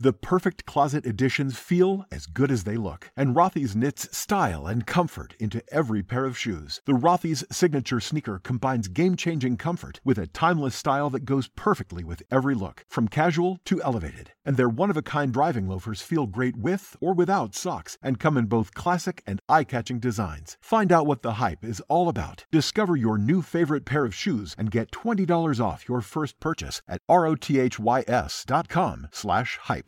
The perfect closet additions feel as good as they look, and Rothy's knits style and comfort into every pair of shoes. The Rothy's signature sneaker combines game-changing comfort with a timeless style that goes perfectly with every look, from casual to elevated. And their one-of-a-kind driving loafers feel great with or without socks and come in both classic and eye-catching designs. Find out what the hype is all about. Discover your new favorite pair of shoes and get $20 off your first purchase at rothys.com slash hype.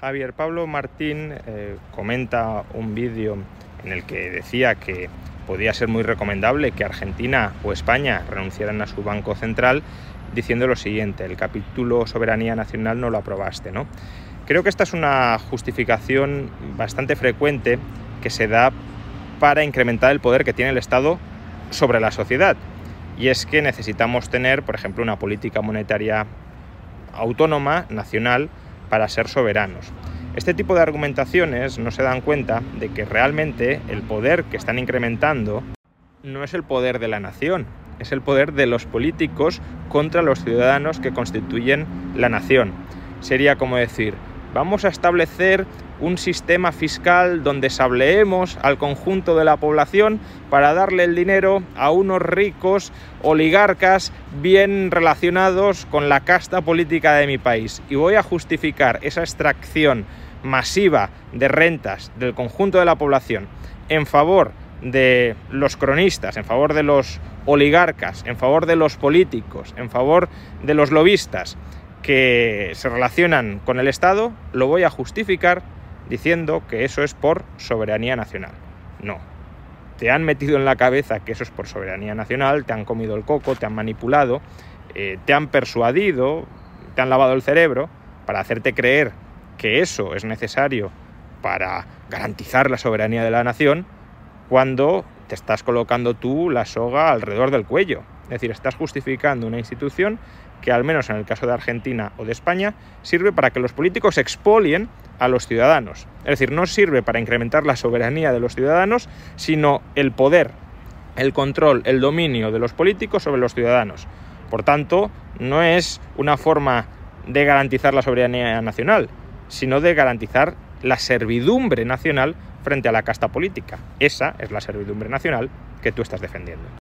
Javier Pablo Martín eh, comenta un vídeo en el que decía que podía ser muy recomendable que Argentina o España renunciaran a su banco central diciendo lo siguiente, el capítulo soberanía nacional no lo aprobaste, ¿no? Creo que esta es una justificación bastante frecuente que se da para incrementar el poder que tiene el Estado sobre la sociedad. Y es que necesitamos tener, por ejemplo, una política monetaria autónoma, nacional, para ser soberanos. Este tipo de argumentaciones no se dan cuenta de que realmente el poder que están incrementando no es el poder de la nación, es el poder de los políticos contra los ciudadanos que constituyen la nación. Sería como decir, vamos a establecer un sistema fiscal donde sableemos al conjunto de la población para darle el dinero a unos ricos oligarcas bien relacionados con la casta política de mi país. Y voy a justificar esa extracción masiva de rentas del conjunto de la población en favor de los cronistas, en favor de los oligarcas, en favor de los políticos, en favor de los lobistas que se relacionan con el Estado, lo voy a justificar diciendo que eso es por soberanía nacional. No. Te han metido en la cabeza que eso es por soberanía nacional, te han comido el coco, te han manipulado, eh, te han persuadido, te han lavado el cerebro para hacerte creer que eso es necesario para garantizar la soberanía de la nación, cuando te estás colocando tú la soga alrededor del cuello. Es decir, estás justificando una institución que al menos en el caso de Argentina o de España sirve para que los políticos expolien a los ciudadanos. Es decir, no sirve para incrementar la soberanía de los ciudadanos, sino el poder, el control, el dominio de los políticos sobre los ciudadanos. Por tanto, no es una forma de garantizar la soberanía nacional, sino de garantizar la servidumbre nacional frente a la casta política. Esa es la servidumbre nacional que tú estás defendiendo.